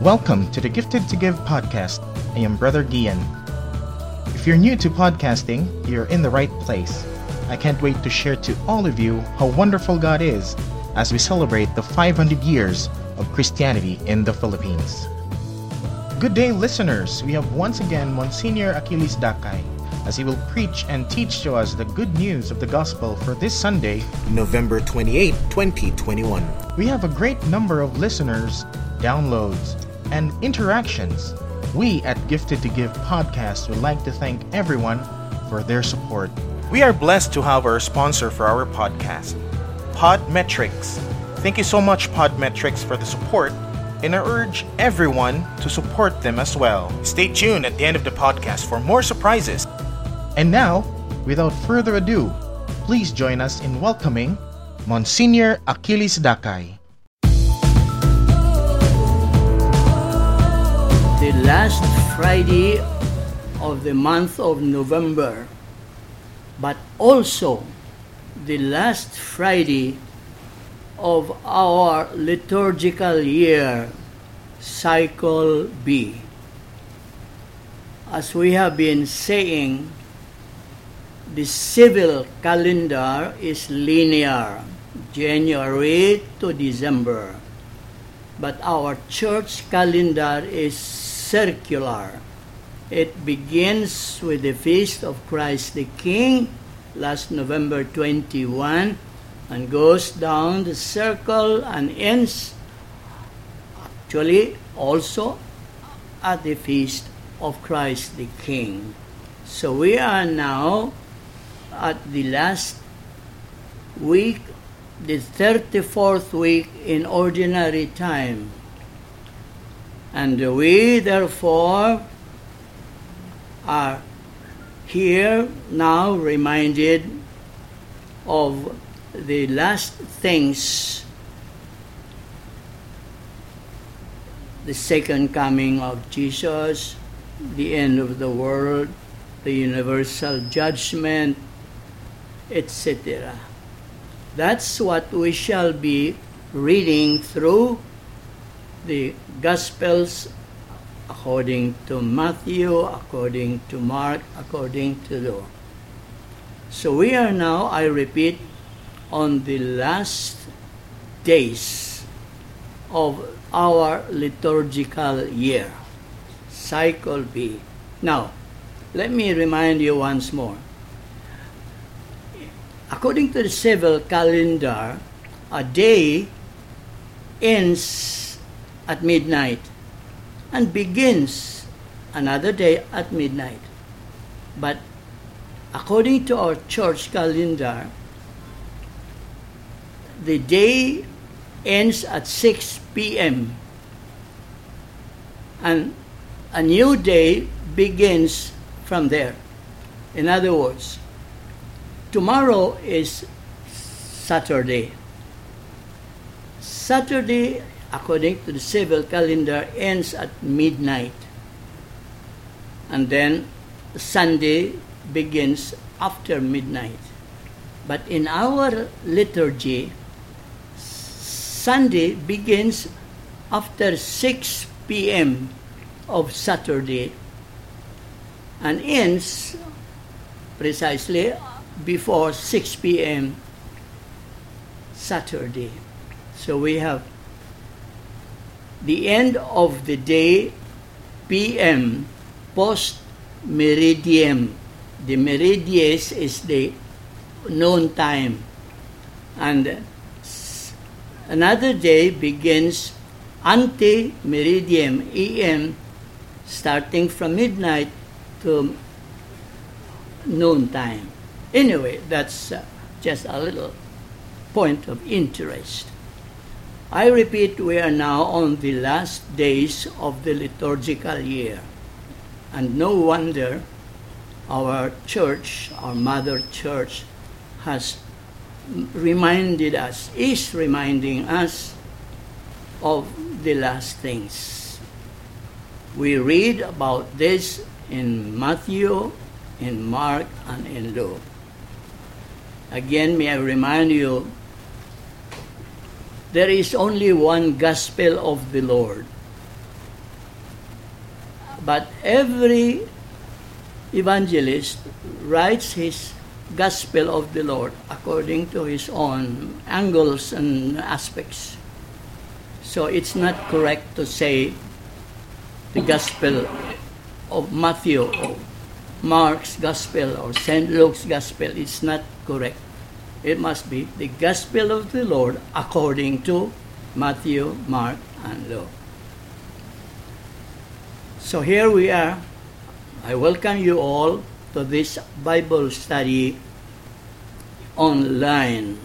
Welcome to the Gifted to Give podcast. I am Brother Gian. If you're new to podcasting, you're in the right place. I can't wait to share to all of you how wonderful God is as we celebrate the 500 years of Christianity in the Philippines. Good day, listeners. We have once again Monsignor Achilles Dakay as he will preach and teach to us the good news of the gospel for this Sunday, November 28, 2021. We have a great number of listeners, downloads, and interactions. We at Gifted to Give podcast would like to thank everyone for their support. We are blessed to have our sponsor for our podcast, Podmetrics. Thank you so much, Podmetrics, for the support, and I urge everyone to support them as well. Stay tuned at the end of the podcast for more surprises. And now, without further ado, please join us in welcoming Monsignor Achilles Dakay. The last Friday of the month of November, but also the last Friday of our liturgical year, Cycle B. As we have been saying, the civil calendar is linear, January to December. But our church calendar is circular. It begins with the feast of Christ the King last November 21 and goes down the circle and ends actually also at the feast of Christ the King. So we are now at the last week, the 34th week in ordinary time. And we therefore are here now reminded of the last things the second coming of Jesus, the end of the world, the universal judgment, etc. That's what we shall be reading through the Gospels according to Matthew, according to Mark, according to Luke. So we are now, I repeat, on the last days of our liturgical year, cycle B. Now, let me remind you once more. According to the civil calendar, a day ends at midnight and begins another day at midnight. But according to our church calendar, the day ends at 6 p.m. and a new day begins from there. In other words, tomorrow is Saturday. Saturday, according to the civil calendar, ends at midnight. And then Sunday begins after midnight. But in our liturgy, Sunday begins after 6 p.m. of Saturday and ends precisely before 6 p.m. Saturday. So we have the end of the day p.m. post meridiem. The meridies is the noon time. And another day begins ante meridiem em starting from midnight to noon time. Anyway, that's uh, just a little point of interest. I repeat, we are now on the last days of the liturgical year. And no wonder our church, our mother church, has reminded us, is reminding us of the last things. We read about this in Matthew, in Mark, and in Luke. Again, may I remind you, there is only one gospel of the Lord. but every evangelist writes his gospel of the Lord according to his own angles and aspects. So it's not correct to say the gospel of Matthew or Mark's gospel or St. Luke's gospel. It's not correct. It must be the gospel of the Lord according to Matthew, Mark, and Luke. So here we are. I welcome you all to this Bible study online.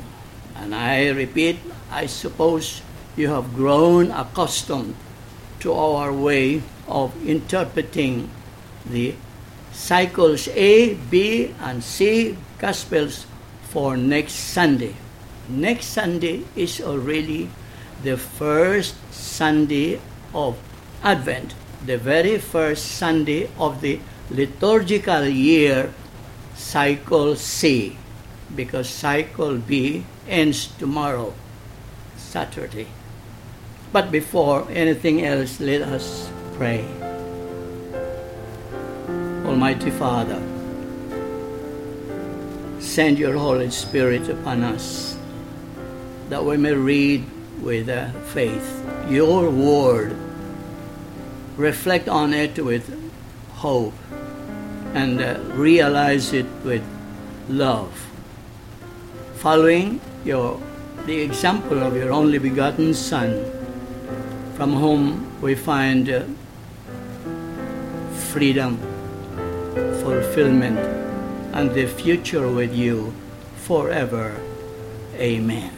And I repeat, I suppose you have grown accustomed to our way of interpreting the cycles A, B, and C Gospels for next Sunday. Next Sunday is already the first Sunday of Advent, the very first Sunday of the liturgical year, cycle C, because cycle B ends tomorrow, Saturday. But before anything else, let us pray. Almighty Father, send your Holy Spirit upon us that we may read with uh, faith your word, reflect on it with hope, and uh, realize it with love. Following your the example of your only begotten Son, from whom we find uh, freedom fulfillment and the future with you forever. Amen.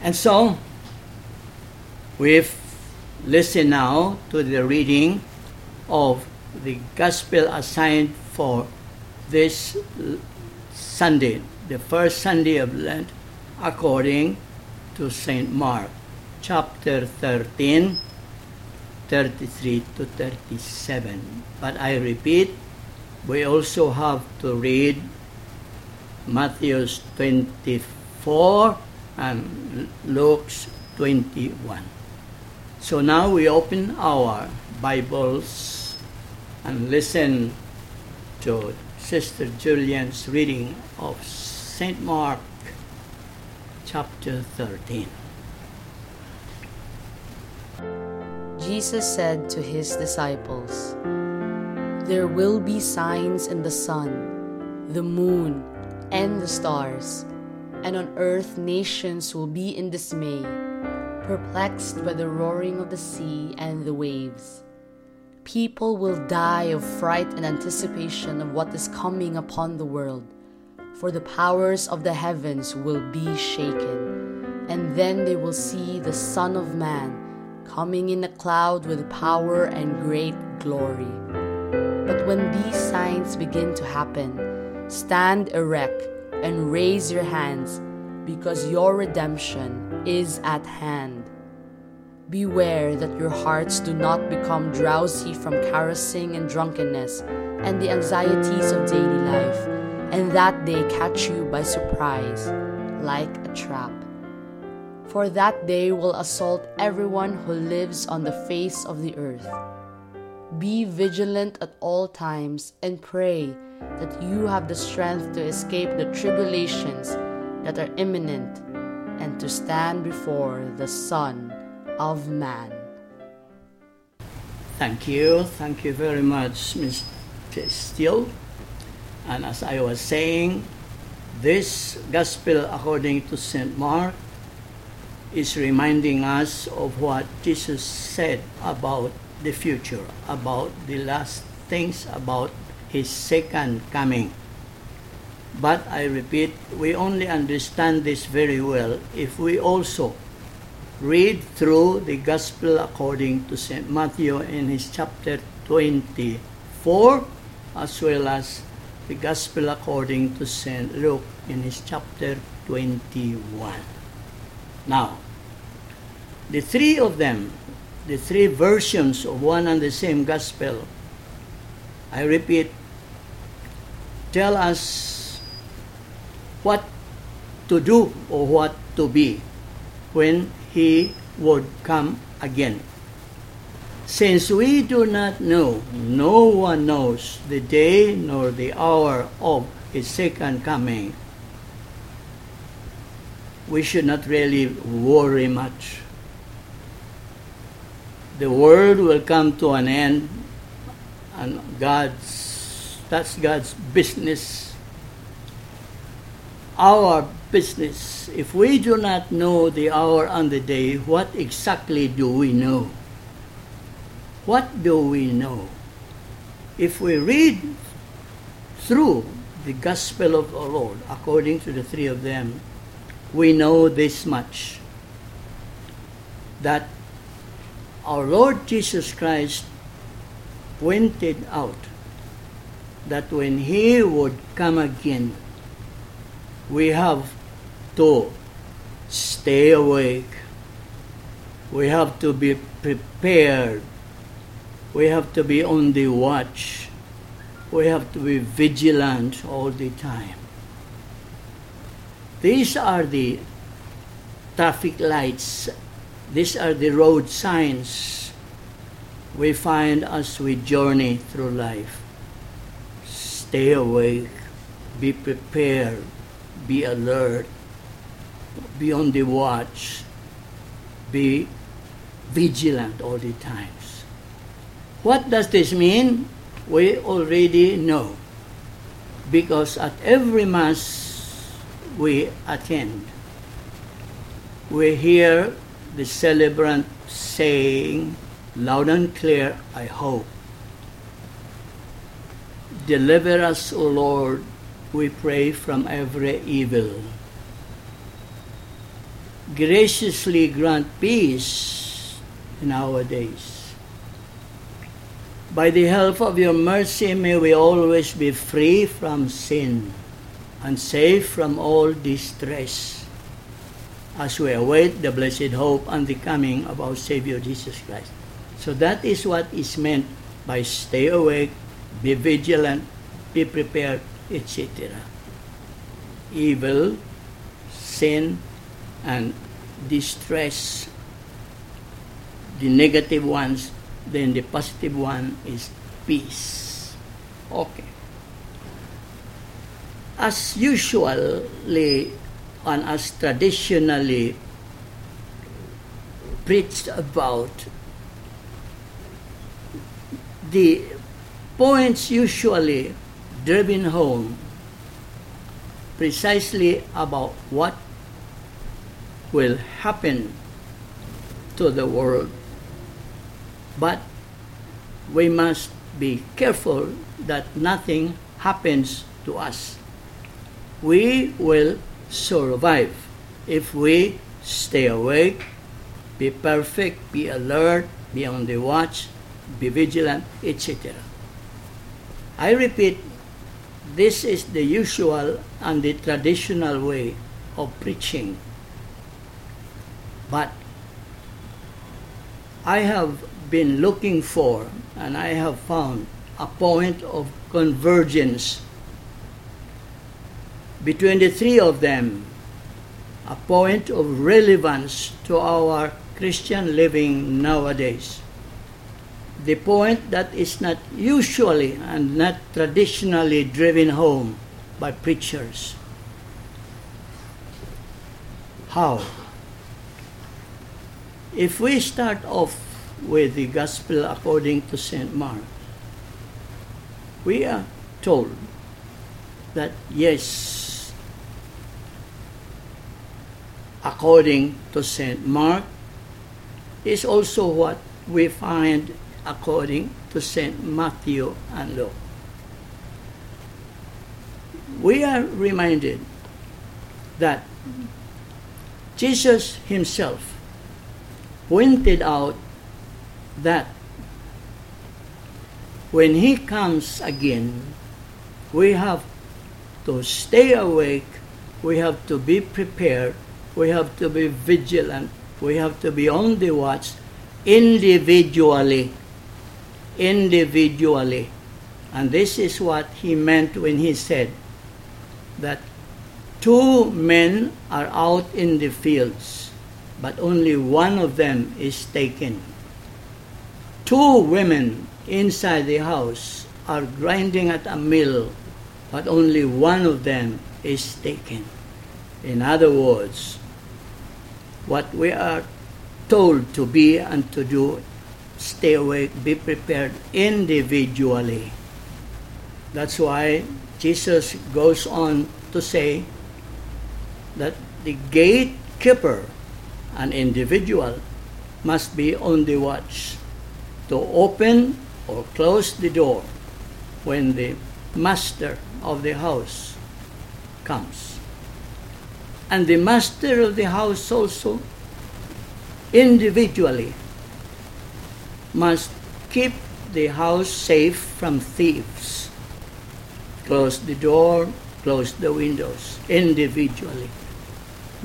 And so, we've listened now to the reading of the gospel assigned for this Sunday, the first Sunday of Lent, according to St. Mark, chapter 13 33 to 37. But I repeat, we also have to read Matthew 24 and Luke's 21. So now we open our Bibles and listen to Sister Julian's reading of St. Mark chapter 13. Jesus said to his disciples, There will be signs in the sun, the moon, and the stars, and on earth nations will be in dismay, perplexed by the roaring of the sea and the waves. People will die of fright and anticipation of what is coming upon the world, for the powers of the heavens will be shaken, and then they will see the Son of Man coming in a cloud with power and great glory. But when these signs begin to happen, stand erect and raise your hands, because your redemption is at hand. Beware that your hearts do not become drowsy from carousing and drunkenness and the anxieties of daily life, and that they catch you by surprise, like a trap for that day will assault everyone who lives on the face of the earth. Be vigilant at all times and pray that you have the strength to escape the tribulations that are imminent and to stand before the Son of Man. Thank you. Thank you very much, Ms. Steele. And as I was saying, this gospel according to St. Mark is reminding us of what Jesus said about the future, about the last things, about his second coming. But I repeat, we only understand this very well if we also read through the Gospel according to St. Matthew in his chapter 24, as well as the Gospel according to St. Luke in his chapter 21. Now, the three of them, the three versions of one and the same gospel, I repeat, tell us what to do or what to be when he would come again. Since we do not know, no one knows the day nor the hour of his second coming, we should not really worry much. The world will come to an end, and God's that's God's business. Our business. If we do not know the hour and the day, what exactly do we know? What do we know? If we read through the gospel of the Lord according to the three of them, we know this much that our Lord Jesus Christ pointed out that when He would come again, we have to stay awake. We have to be prepared. We have to be on the watch. We have to be vigilant all the time. These are the traffic lights. These are the road signs we find as we journey through life. Stay awake, be prepared, be alert, be on the watch, be vigilant all the times. What does this mean? We already know. Because at every Mass we attend, we hear the celebrant saying loud and clear, I hope. Deliver us, O Lord, we pray from every evil graciously grant peace in our days. By the help of your mercy, may we always be free from sin and safe from all distress as we await the blessed hope and the coming of our Savior Jesus Christ. So that is what is meant by stay awake, be vigilant, be prepared, etc. Evil, sin, and distress, the negative ones, then the positive one is peace. Okay. As usually and as traditionally preached about, the points usually driven home precisely about what will happen to the world. But we must be careful that nothing happens to us. We will survive if we stay awake, be perfect, be alert, be on the watch, be vigilant, etc. I repeat, this is the usual and the traditional way of preaching but I have been looking for and I have found a point of convergence between the three of them, a point of relevance to our Christian living nowadays. The point that is not usually and not traditionally driven home by preachers. How? If we start off with the Gospel according to St. Mark, we are told that yes, according to St. Mark, is also what we find according to St. Matthew and Luke. We are reminded that Jesus himself pointed out that when he comes again, we have to stay awake, we have to be prepared, we have to be vigilant, we have to be on the watch individually. Individually. And this is what he meant when he said that two men are out in the fields but only one of them is taken. two women inside the house are grinding at a mill, but only one of them is taken. In other words, what we are told to be and to do, stay awake, be prepared individually. That's why Jesus goes on to say that the gatekeeper, an individual, must be on the watch to open or close the door when the master of the house comes. And the master of the house also individually must keep the house safe from thieves. Close the door, close the windows individually.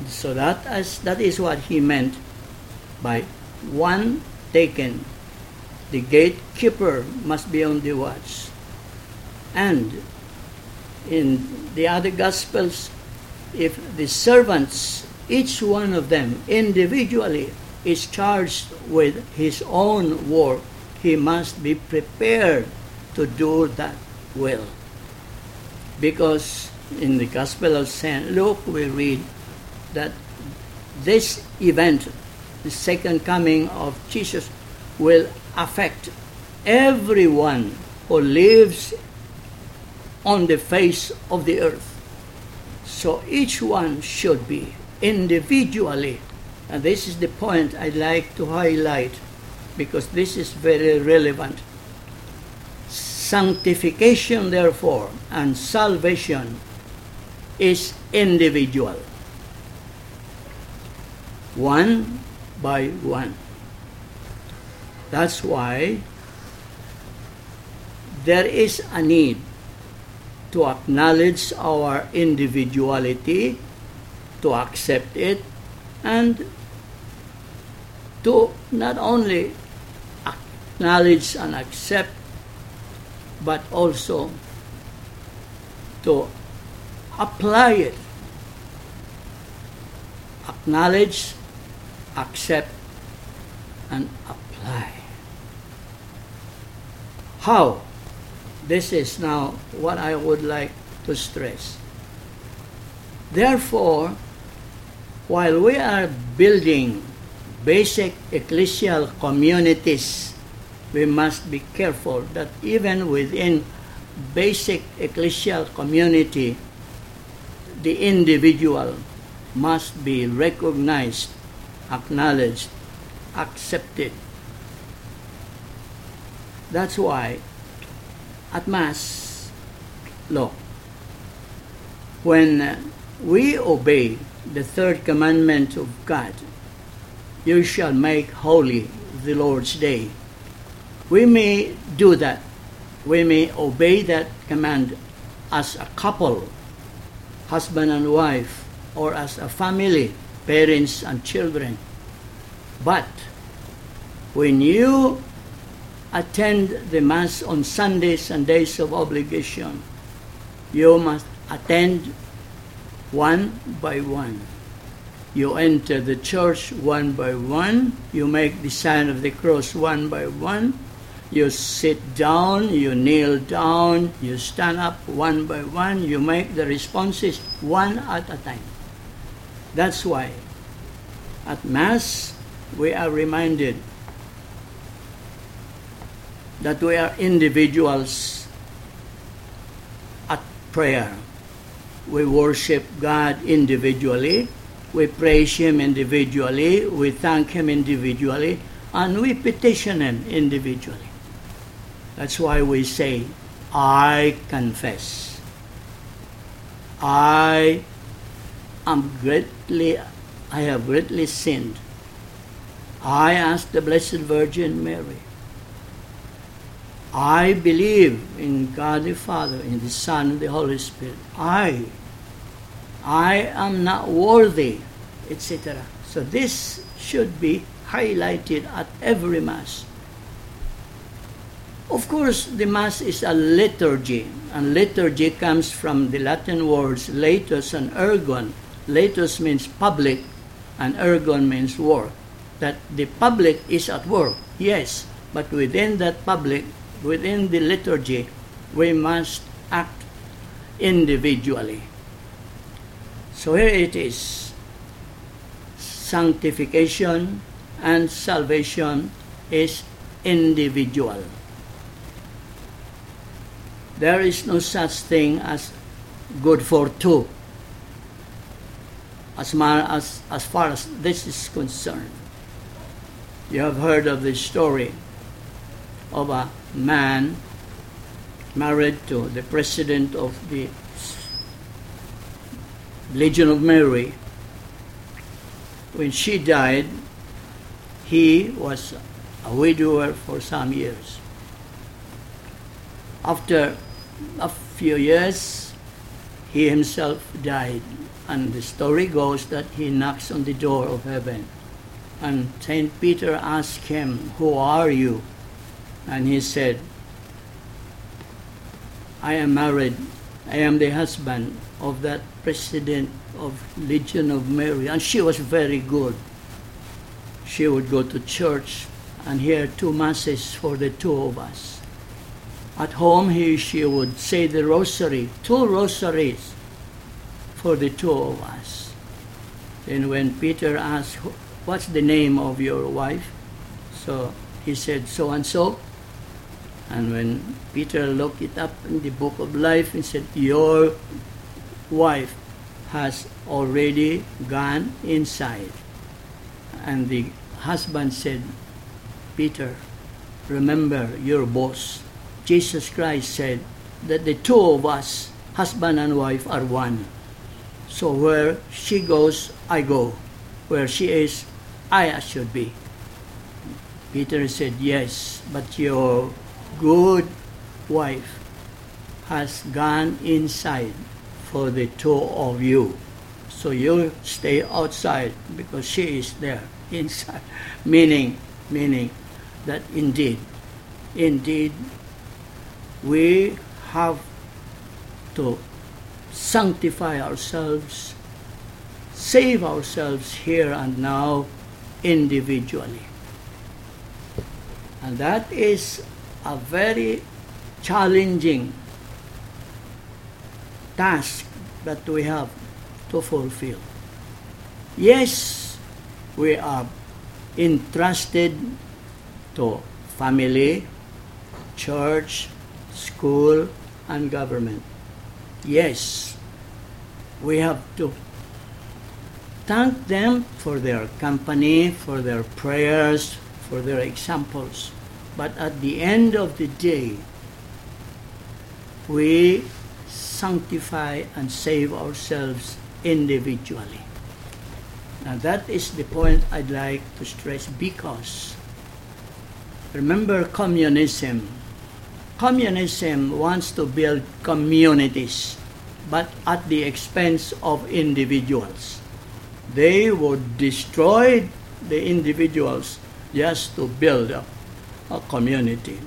So that is, that is what he meant by one taken. The gatekeeper must be on the watch. And in the other Gospels, if the servants, each one of them individually, is charged with his own work, he must be prepared to do that well. Because in the Gospel of St. Luke, we read that this event, the second coming of Jesus, will affect everyone who lives on the face of the earth. So each one should be individually, and this is the point I'd like to highlight because this is very relevant. Sanctification, therefore, and salvation is individual, one by one. That's why there is a need to acknowledge our individuality, to accept it, and to not only acknowledge and accept, but also to apply it. Acknowledge, accept, and apply. How? This is now what I would like to stress. Therefore, while we are building basic ecclesial communities, we must be careful that even within basic ecclesial community, the individual must be recognized, acknowledged, accepted. That's why at Mass, look, when we obey the third commandment of God, you shall make holy the Lord's day. We may do that. We may obey that command as a couple, husband and wife, or as a family, parents and children. But when you attend the Mass on Sundays and days of obligation, you must attend one by one. You enter the church one by one. You make the sign of the cross one by one. You sit down, you kneel down, you stand up one by one. You make the responses one at a time. That's why at Mass we are reminded that we are individuals at prayer. We worship God individually, we praise Him individually, we thank Him individually, and we petition Him individually. That's why we say, I confess. I am greatly, I have greatly sinned. I ask the Blessed Virgin Mary I believe in God the Father, in the Son, and the Holy Spirit. I, I am not worthy, etc. So this should be highlighted at every Mass. Of course, the Mass is a liturgy, and liturgy comes from the Latin words latus and ergon. Latus means public, and ergon means work. That the public is at work, yes, but within that public, within the liturgy, we must act individually. So here it is sanctification and salvation is individual. There is no such thing as good for two, as, far as, as far as this is concerned. You have heard of the story of a man married to the president of the Legion of Mary. When she died, he was a widower for some years. After a few years, he himself died, and the story goes that he knocks on the door of heaven. And Saint Peter asks him, Who are you? And he said, I am married. I am the husband of that president of Legion of Mary. And she was very good. She would go to church and hear two masses for the two of us. At home, he, she would say the rosary, two rosaries for the two of us. Then when Peter asked, what's the name of your wife? So he said, so and so. And when Peter looked it up in the book of life, he said, Your wife has already gone inside. And the husband said, Peter, remember your boss. Jesus Christ said that the two of us, husband and wife, are one. So where she goes, I go. Where she is, I should be. Peter said, Yes, but your good wife has gone inside for the two of you. So you stay outside because she is there inside. meaning, meaning that indeed, indeed, we have to sanctify ourselves, save ourselves here and now individually. And that is a very challenging task that we have to fulfill. Yes, we are entrusted to family, church, school, and government. Yes, we have to thank them for their company, for their prayers, for their examples. But at the end of the day, we sanctify and save ourselves individually. Now, that is the point I'd like to stress because remember communism. Communism wants to build communities, but at the expense of individuals. They would destroy the individuals just to build up a community.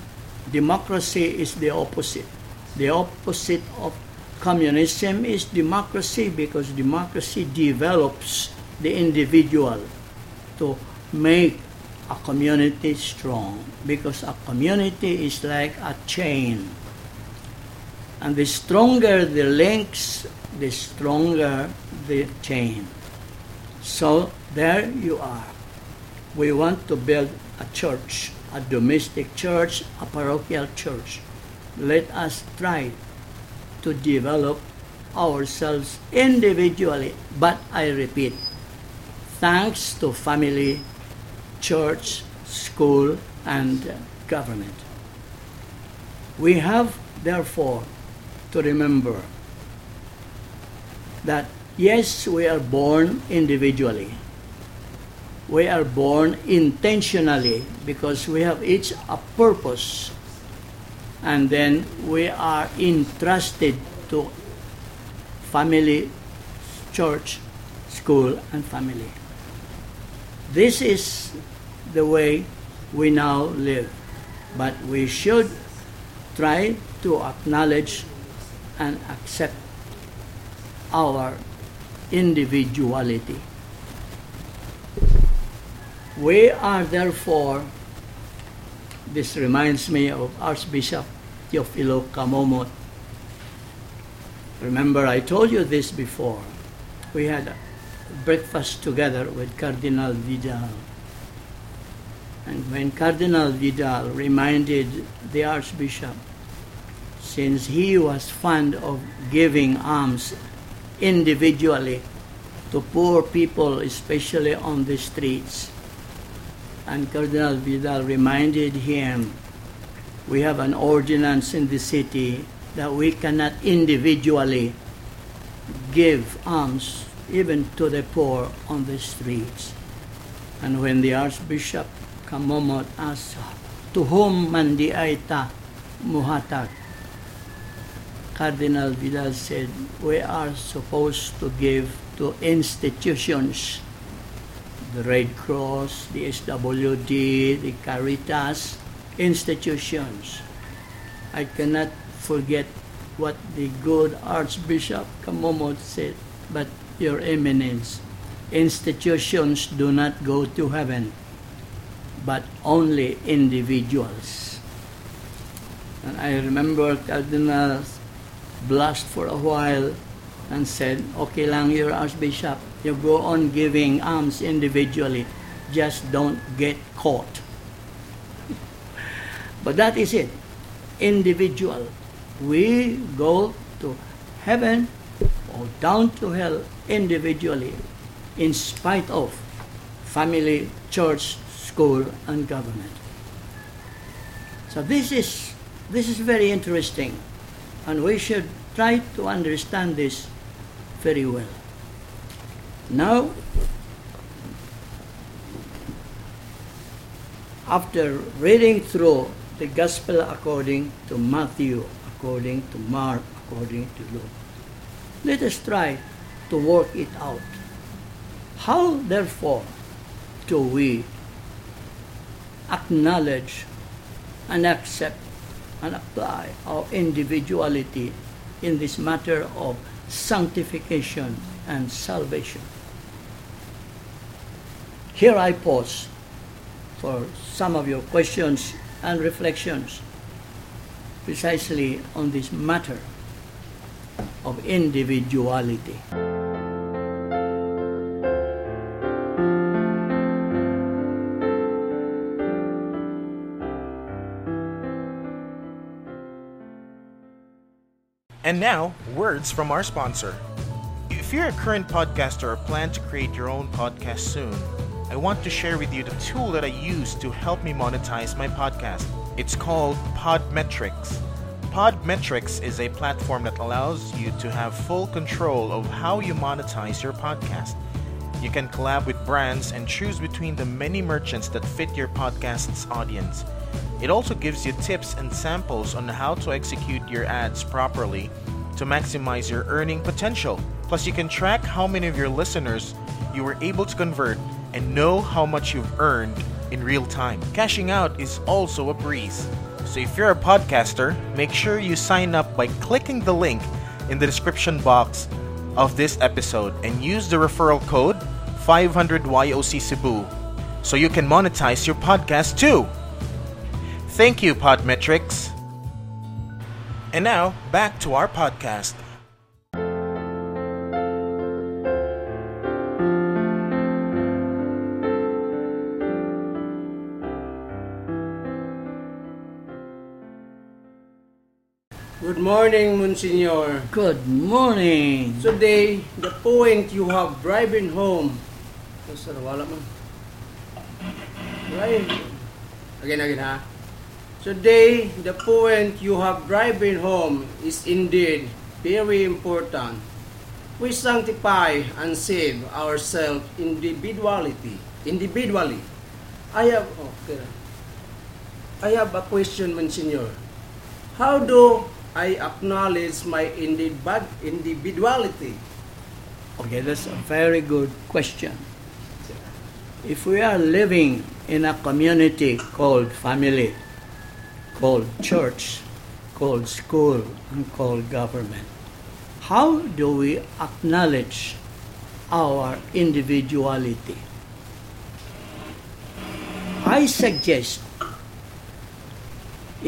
Democracy is the opposite. The opposite of communism is democracy because democracy develops the individual to make a community strong because a community is like a chain. And the stronger the links, the stronger the chain. So there you are. We want to build a church a domestic church, a parochial church. Let us try to develop ourselves individually, but I repeat, thanks to family, church, school, and government. We have, therefore, to remember that yes, we are born individually, we are born intentionally because we have each a purpose. And then we are entrusted to family church school and family. This is the way we now live. But we should try to acknowledge and accept our individuality we are therefore This reminds me of Archbishop Teofilo Camomot. Remember, I told you this before. We had breakfast together with Cardinal Vidal. And when Cardinal Vidal reminded the Archbishop, since he was fond of giving alms individually to poor people, especially on the streets, and Cardinal Vidal reminded him, we have an ordinance in the city that we cannot individually give alms even to the poor on the streets. And when the Archbishop Camomot asked, To whom mandi aita muhatag? Cardinal Vidal said, We are supposed to give to institutions the Red Cross, the SWD, the Caritas, institutions. I cannot forget what the good Archbishop Camomot said, but Your Eminence, institutions do not go to heaven, but only individuals. And I remember Cardinal blushed for a while and said, okay lang, your Archbishop, you go on giving alms individually, just don't get caught. but that is it, individual. We go to heaven or down to hell individually in spite of family, church, school, and government. So this is this is very interesting, and we should try to understand this very well. Now, after reading through the Gospel according to Matthew, according to Mark, according to Luke, let us try to work it out. How, therefore, do we acknowledge and accept and apply our individuality in this matter of sanctification and salvation? Here I pause for some of your questions and reflections precisely on this matter of individuality. Now, words from our sponsor. If you're a current podcaster or plan to create your own podcast soon, I want to share with you the tool that I use to help me monetize my podcast. It's called Podmetrics. Podmetrics is a platform that allows you to have full control of how you monetize your podcast. You can collab with brands and choose between the many merchants that fit your podcast's audience. It also gives you tips and samples on how to execute your ads properly to maximize your earning potential. Plus, you can track how many of your listeners you were able to convert and know how much you've earned in real time. Cashing out is also a breeze. So if you're a podcaster, make sure you sign up by clicking the link in the description box of this episode and use the referral code 500YOC Cebu so you can monetize your podcast too. Thank you, Podmetrics. And now, back to our podcast. Good morning, Monsignor. Good morning. Today, the point you have driving home. Basta wala man. Drive. Again, again, ha? Today, the point you have driving home is indeed very important. We sanctify and save ourselves individuality. Individually. I have, oh, okay. I have a question, Monsignor. How do I acknowledge my individ- individuality? Okay, that's a very good question. If we are living in a community called family, called church, called school, and called government, how do we acknowledge our individuality? I suggest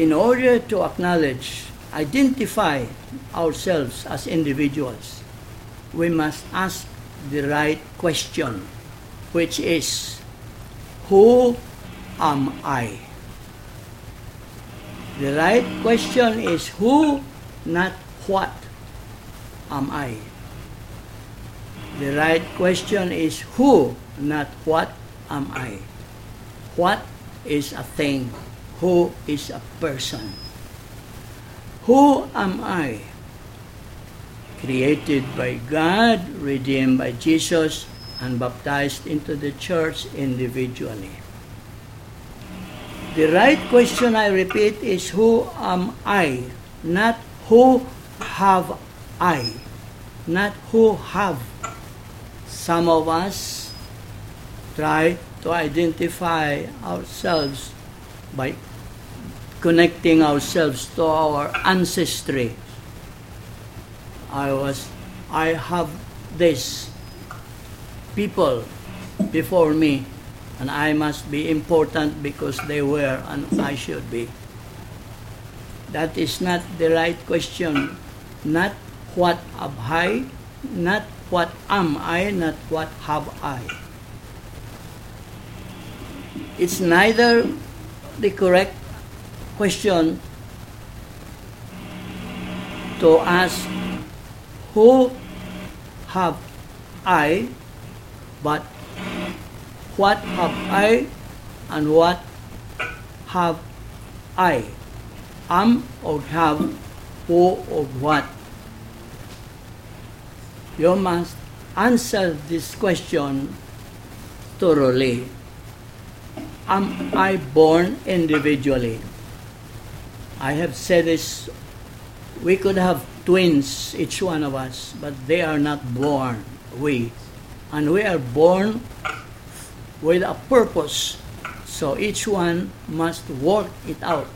in order to acknowledge, identify ourselves as individuals, we must ask the right question, which is, Who am I? The right question is who, not what am I. The right question is who, not what am I. What is a thing? Who is a person? Who am I? Created by God, redeemed by Jesus, and baptized into the church individually. The right question, I repeat, is who am I? Not who have I. Not who have. Some of us try to identify ourselves by connecting ourselves to our ancestry. I was, I have this people before me and I must be important because they were and I should be. That is not the right question. Not what have I, not what am I, not what have I. It's neither the correct question to ask who have I, but what have I and what have I? Am or have, who or what? You must answer this question thoroughly. Am I born individually? I have said this, we could have twins, each one of us, but they are not born, we. And we are born with a purpose. So each one must work it out.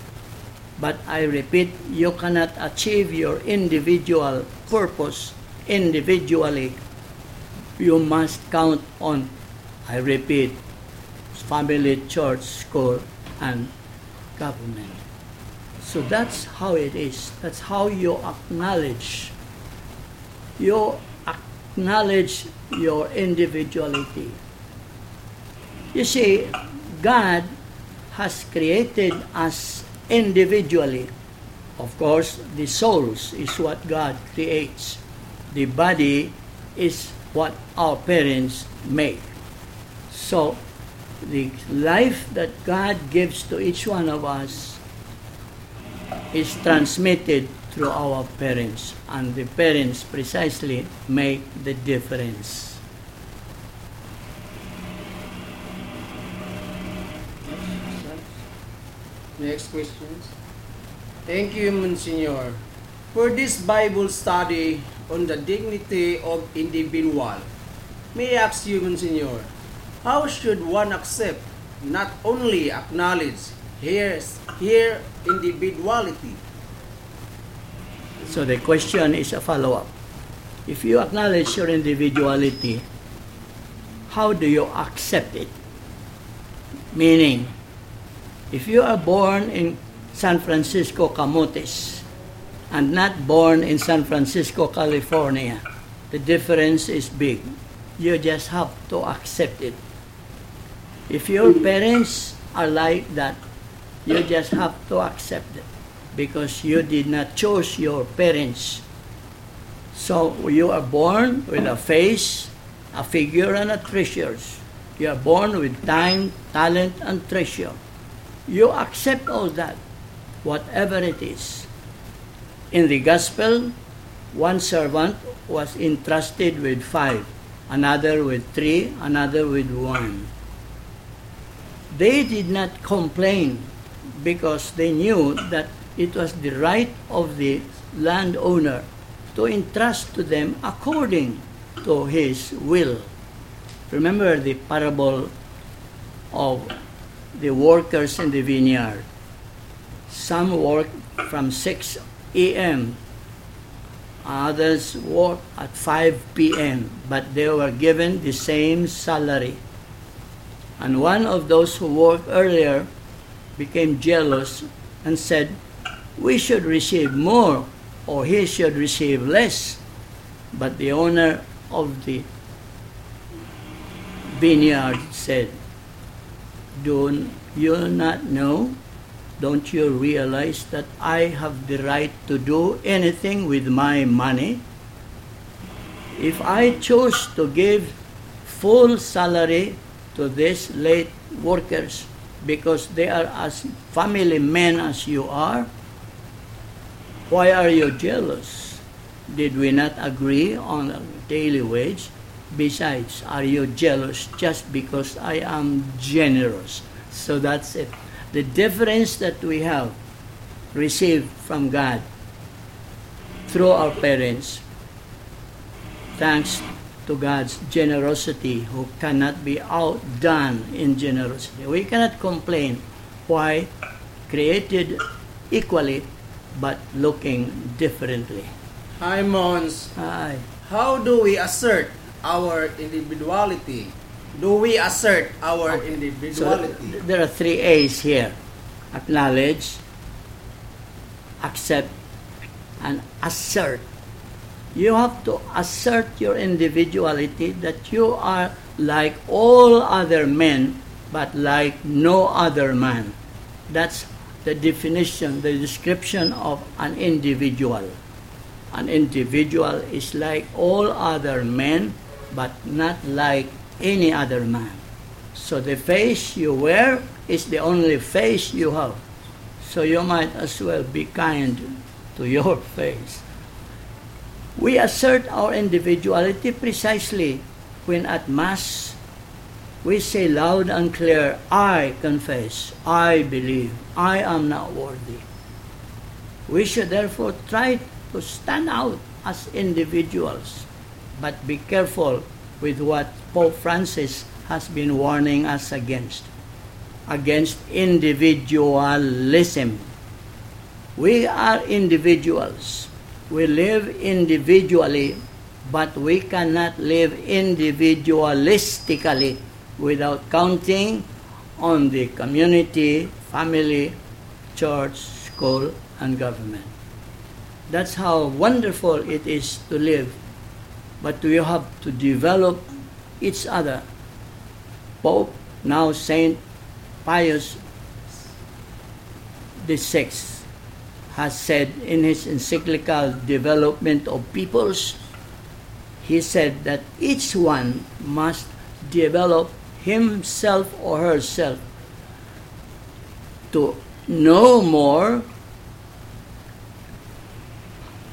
But I repeat, you cannot achieve your individual purpose individually. You must count on, I repeat, family, church, school, and government. So that's how it is. That's how you acknowledge. You acknowledge your individuality. You see, God has created us individually. Of course, the souls is what God creates. The body is what our parents make. So, the life that God gives to each one of us is transmitted through our parents, and the parents precisely make the difference. Next questions. Thank you, Monsignor, for this Bible study on the dignity of individual. May I ask you, Monsignor, how should one accept, not only acknowledge, here, here individuality? So the question is a follow-up. If you acknowledge your individuality, how do you accept it? Meaning, if you are born in San Francisco, Camotes, and not born in San Francisco, California, the difference is big. You just have to accept it. If your parents are like that, you just have to accept it because you did not choose your parents. So you are born with a face, a figure, and a treasures. You are born with time, talent, and treasure. You accept all that, whatever it is. In the gospel, one servant was entrusted with five, another with three, another with one. They did not complain because they knew that it was the right of the landowner to entrust to them according to his will. Remember the parable of the workers in the vineyard. Some work from 6 a.m., others work at 5 p.m., but they were given the same salary. And one of those who worked earlier became jealous and said, We should receive more, or he should receive less. But the owner of the vineyard said, Do you not know? Don't you realize that I have the right to do anything with my money? If I chose to give full salary to these late workers because they are as family men as you are, why are you jealous? Did we not agree on a daily wage? Besides, are you jealous just because I am generous? So that's it. The difference that we have received from God through our parents, thanks to God's generosity, who cannot be outdone in generosity. We cannot complain why created equally but looking differently. Hi, Mons. Hi. How do we assert our individuality? Do we assert our So individuality? th- there are three A's here acknowledge, accept, and assert. You have to assert your individuality that you are like all other men, but like no other man. That's the definition, the description of an individual. An individual is like all other men, but not like any other man. So the face you wear is the only face you have. So you might as well be kind to your face. We assert our individuality precisely when at Mass we say loud and clear, I confess, I believe, I am not worthy. We should therefore try to stand out as individuals, but be careful with what Pope Francis has been warning us against against individualism. We are individuals. We live individually, but we cannot live individualistically without counting on the community, family, church, school, and government. That's how wonderful it is to live. But we have to develop each other. Pope, now Saint Pius Sixth, has said in his encyclical Development of Peoples, he said that each one must develop himself or herself to know more,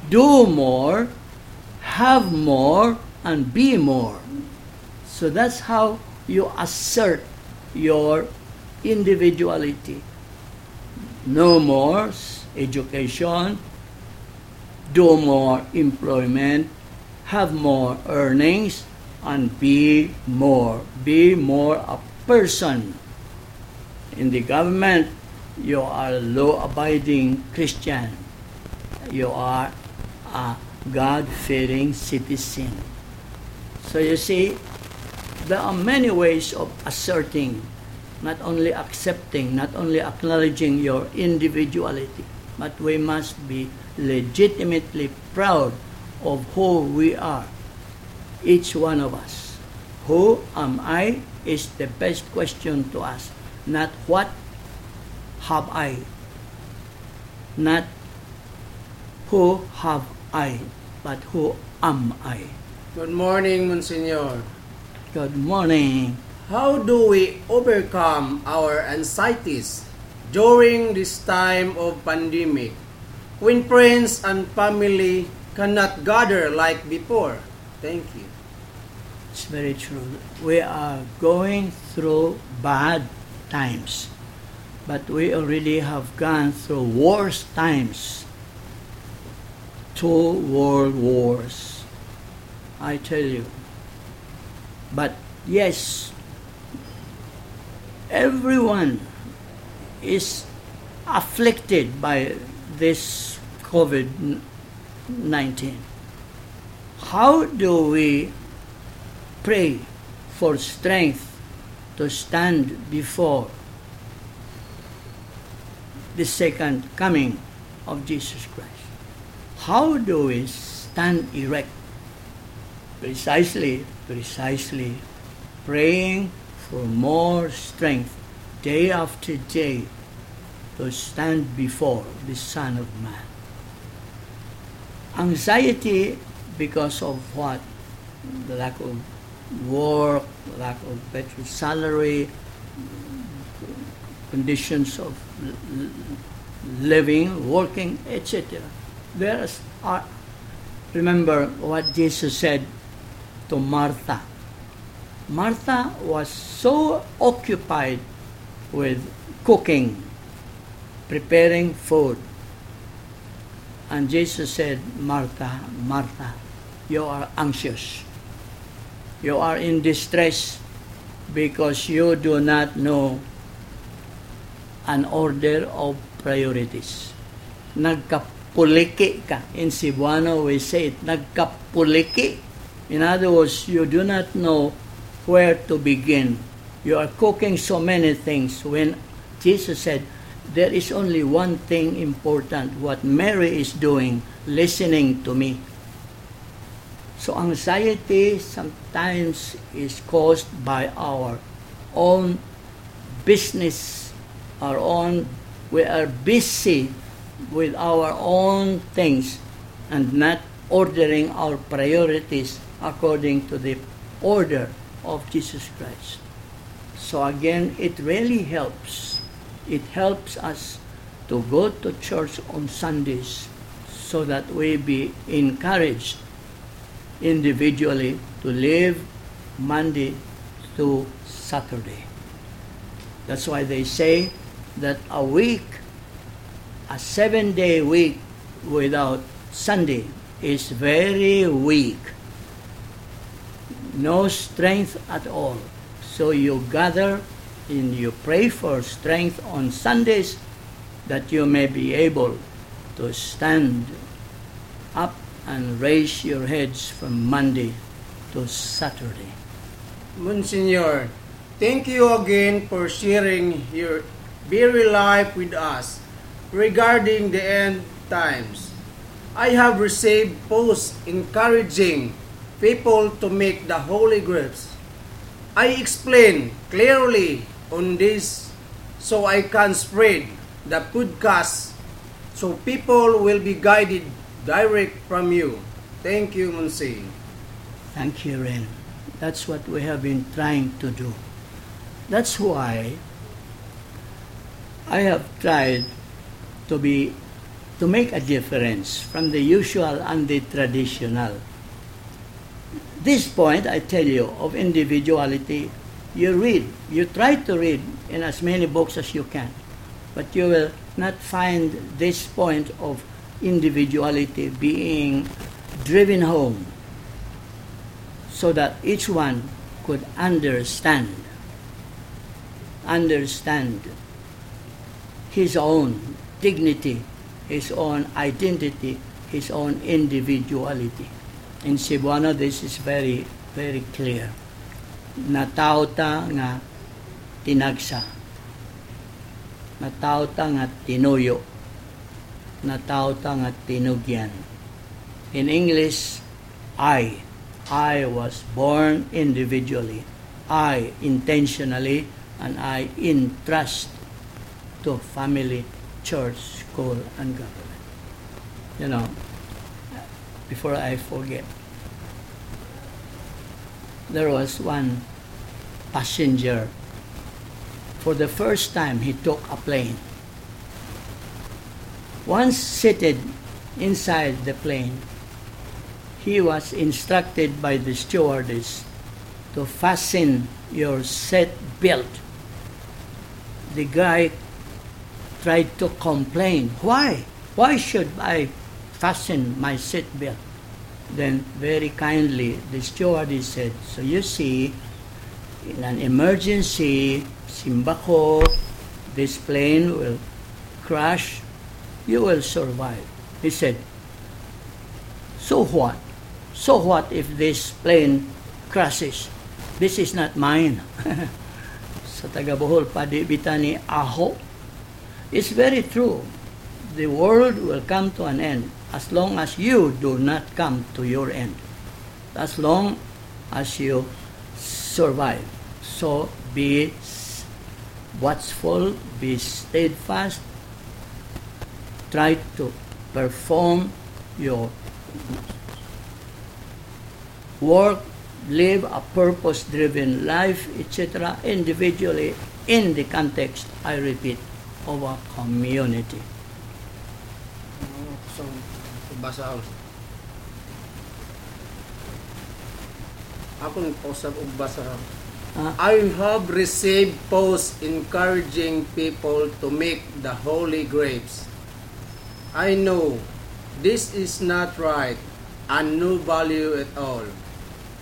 do more, have more, and be more. So that's how you assert your individuality. Know more education, do more employment, have more earnings, and be more. Be more a person. In the government, you are a law abiding Christian. You are a God fearing citizen. So you see, there are many ways of asserting, not only accepting, not only acknowledging your individuality, but we must be legitimately proud of who we are, each one of us. Who am I is the best question to ask, not what have I, not who have I, but who am I. Good morning, Monsignor. Good morning. How do we overcome our anxieties during this time of pandemic when friends and family cannot gather like before? Thank you. It's very true. We are going through bad times, but we already have gone through worse times. Two world wars. I tell you. But yes, everyone is afflicted by this COVID 19. How do we pray for strength to stand before the second coming of Jesus Christ. How do we stand erect? Precisely, precisely, praying for more strength day after day to stand before the Son of Man. Anxiety because of what? The lack of work, lack of better salary, conditions of living, working, etc. There are, remember what Jesus said to Martha. Martha was so occupied with cooking, preparing food. And Jesus said, Martha, Martha, you are anxious. You are in distress because you do not know an order of priorities. Nagkapuliki ka. In Cebuano, we say it, nagkapuliki. In other words, you do not know where to begin. You are cooking so many things when Jesus said, there is only one thing important, what Mary is doing, listening to me. So anxiety sometimes is caused by our own business, our own, we are busy with our own things and not ordering our priorities according to the order of Jesus Christ. So again, it really helps. It helps us to go to church on Sundays so that we be encouraged individually to live Monday to Saturday. That's why they say that a week, a seven day week without Sunday is very weak. No strength at all. So you gather and you pray for strength on Sundays that you may be able to stand up and raise your heads from Monday to Saturday. Monsignor, thank you again for sharing your very life with us regarding the end times. I have received posts encouraging people to make the holy gifts. I explain clearly on this so I can spread the podcast so people will be guided direct from you. Thank you, Monsignor. Thank you, Ren. That's what we have been trying to do. That's why I have tried to be to make a difference from the usual and the traditional. This point, I tell you, of individuality, you read, you try to read in as many books as you can, but you will not find this point of individuality being driven home so that each one could understand understand his own dignity, his own identity, his own individuality. In Cebuano, this is very, very clear. Natauta nga tinagsa. Natauta nga tinuyo. Natauta nga tinugyan. In English, I. I was born individually. I intentionally and I entrust to family, church, school, and government. You know, before I forget, there was one passenger. For the first time, he took a plane. Once seated inside the plane, he was instructed by the stewardess to fasten your seat belt. The guy tried to complain. Why? Why should I fasten my seat belt? Then, very kindly, the stewardess said, So you see, in an emergency, Simbako, this plane will crash, you will survive. He said, So what? So what if this plane crashes? This is not mine. Sa taga Bohol, padi bitani aho. It's very true. The world will come to an end as long as you do not come to your end. As long as you survive. So be watchful, be steadfast, try to perform your work, live a purpose driven life, etc., individually in the context, I repeat, of a community. So, basa ako. Ako nagpausap og basa. I have received posts encouraging people to make the holy grapes. I know this is not right and no value at all.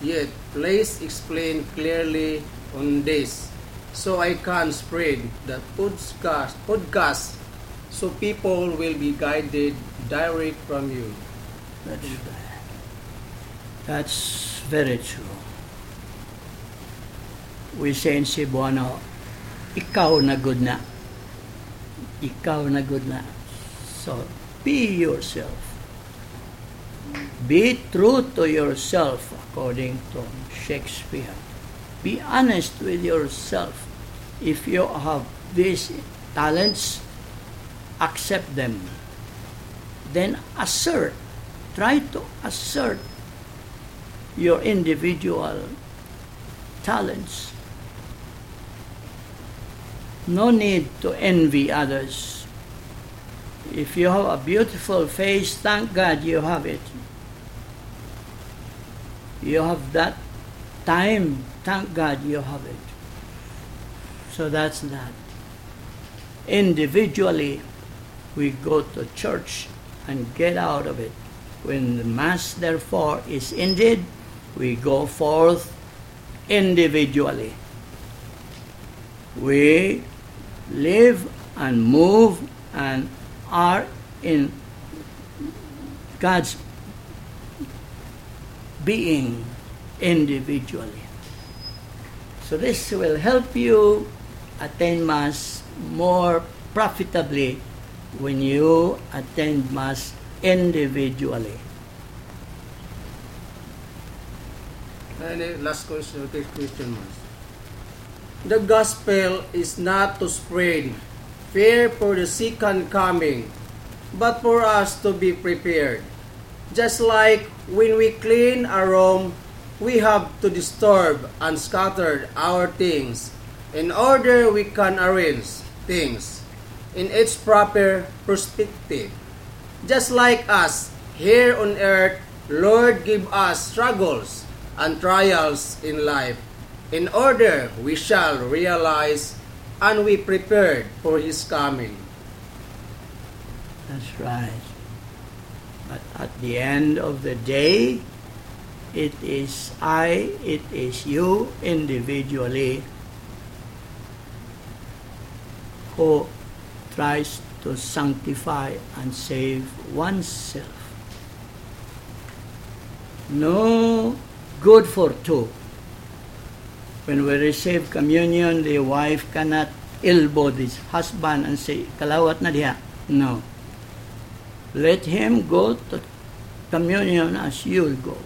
Yet, please explain clearly on this so I can spread the podcast, podcast so people will be guided direct from you. That's, that's very true. We say in Cebuano, ikaw na good na. Ikaw na good na. So, be yourself. Be true to yourself according to Shakespeare. Be honest with yourself. If you have these talents, accept them. Then assert, try to assert your individual talents. No need to envy others. If you have a beautiful face, thank God you have it. You have that time, thank God you have it. So that's that. Individually, we go to church and get out of it. When the Mass, therefore, is ended, we go forth individually. We live and move and are in God's being individually. So this will help you attend Mass more profitably when you attend Mass individually. And last question, question Mass. The gospel is not to spread fear for the second coming, but for us to be prepared. Just like when we clean a room, we have to disturb and scatter our things in order we can arrange things in its proper perspective. Just like us here on earth, Lord give us struggles and trials in life in order we shall realize and we prepared for his coming. That's right. But at the end of the day, it is I, it is you individually who tries to sanctify and save oneself. No good for two. When we receive communion, the wife cannot elbow this husband and say, kalawat na diha. No. Let him go to communion as you go.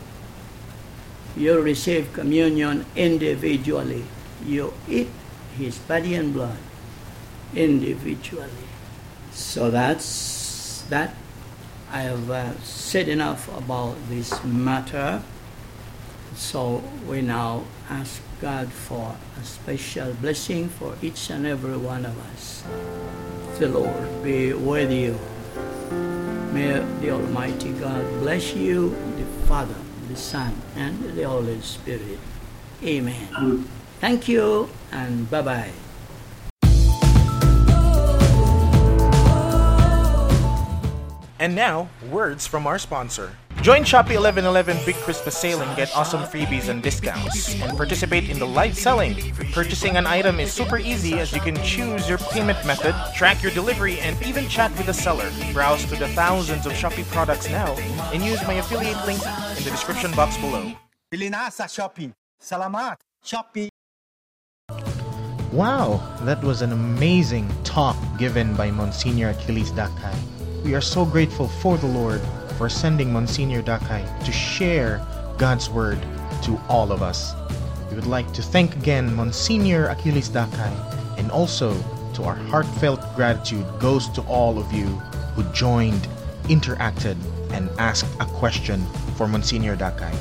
You receive communion individually. You eat his body and blood individually. So that's that. I have uh, said enough about this matter. So we now ask God for a special blessing for each and every one of us. The Lord be with you. May the Almighty God bless you, the Father, the Son, and the Holy Spirit. Amen. Thank you and bye bye. And now, words from our sponsor. Join Shopee 1111 Big Christmas Sale and get awesome freebies and discounts. And participate in the live selling. Purchasing an item is super easy as you can choose your payment method, track your delivery, and even chat with the seller. Browse through the thousands of Shopee products now and use my affiliate link in the description box below. Bili na sa Shopee. Salamat, Shopee. Wow, that was an amazing talk given by Monsignor Achilles Dakay. We are so grateful for the Lord for sending Monsignor Dakay to share God's word to all of us. We would like to thank again Monsignor Achilles Dakay and also to our heartfelt gratitude goes to all of you who joined, interacted, and asked a question for Monsignor Dakay.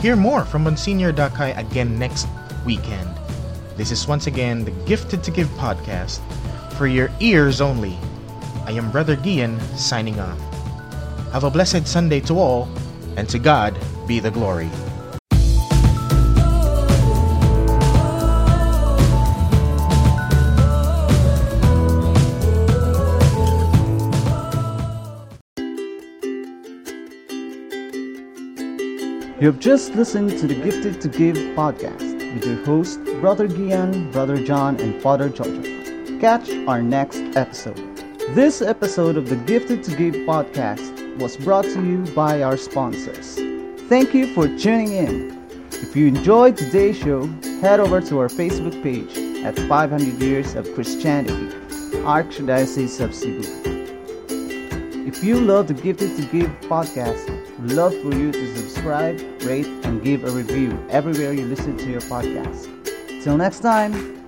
Hear more from Monsignor Dakay again next weekend. This is once again the Gifted to Give podcast for your ears only. I am Brother Gian signing off. Have a blessed Sunday to all, and to God be the glory. You have just listened to the Gifted to Give podcast with your host, Brother Gian, Brother John, and Father Jojo. Catch our next episode. This episode of the Gifted to Give podcast was brought to you by our sponsors. Thank you for tuning in. If you enjoyed today's show, head over to our Facebook page at 500 Years of Christianity, Archdiocese of Cebu. If you love the Gifted to Give podcast, we'd love for you to subscribe, rate, and give a review everywhere you listen to your podcast. Till next time,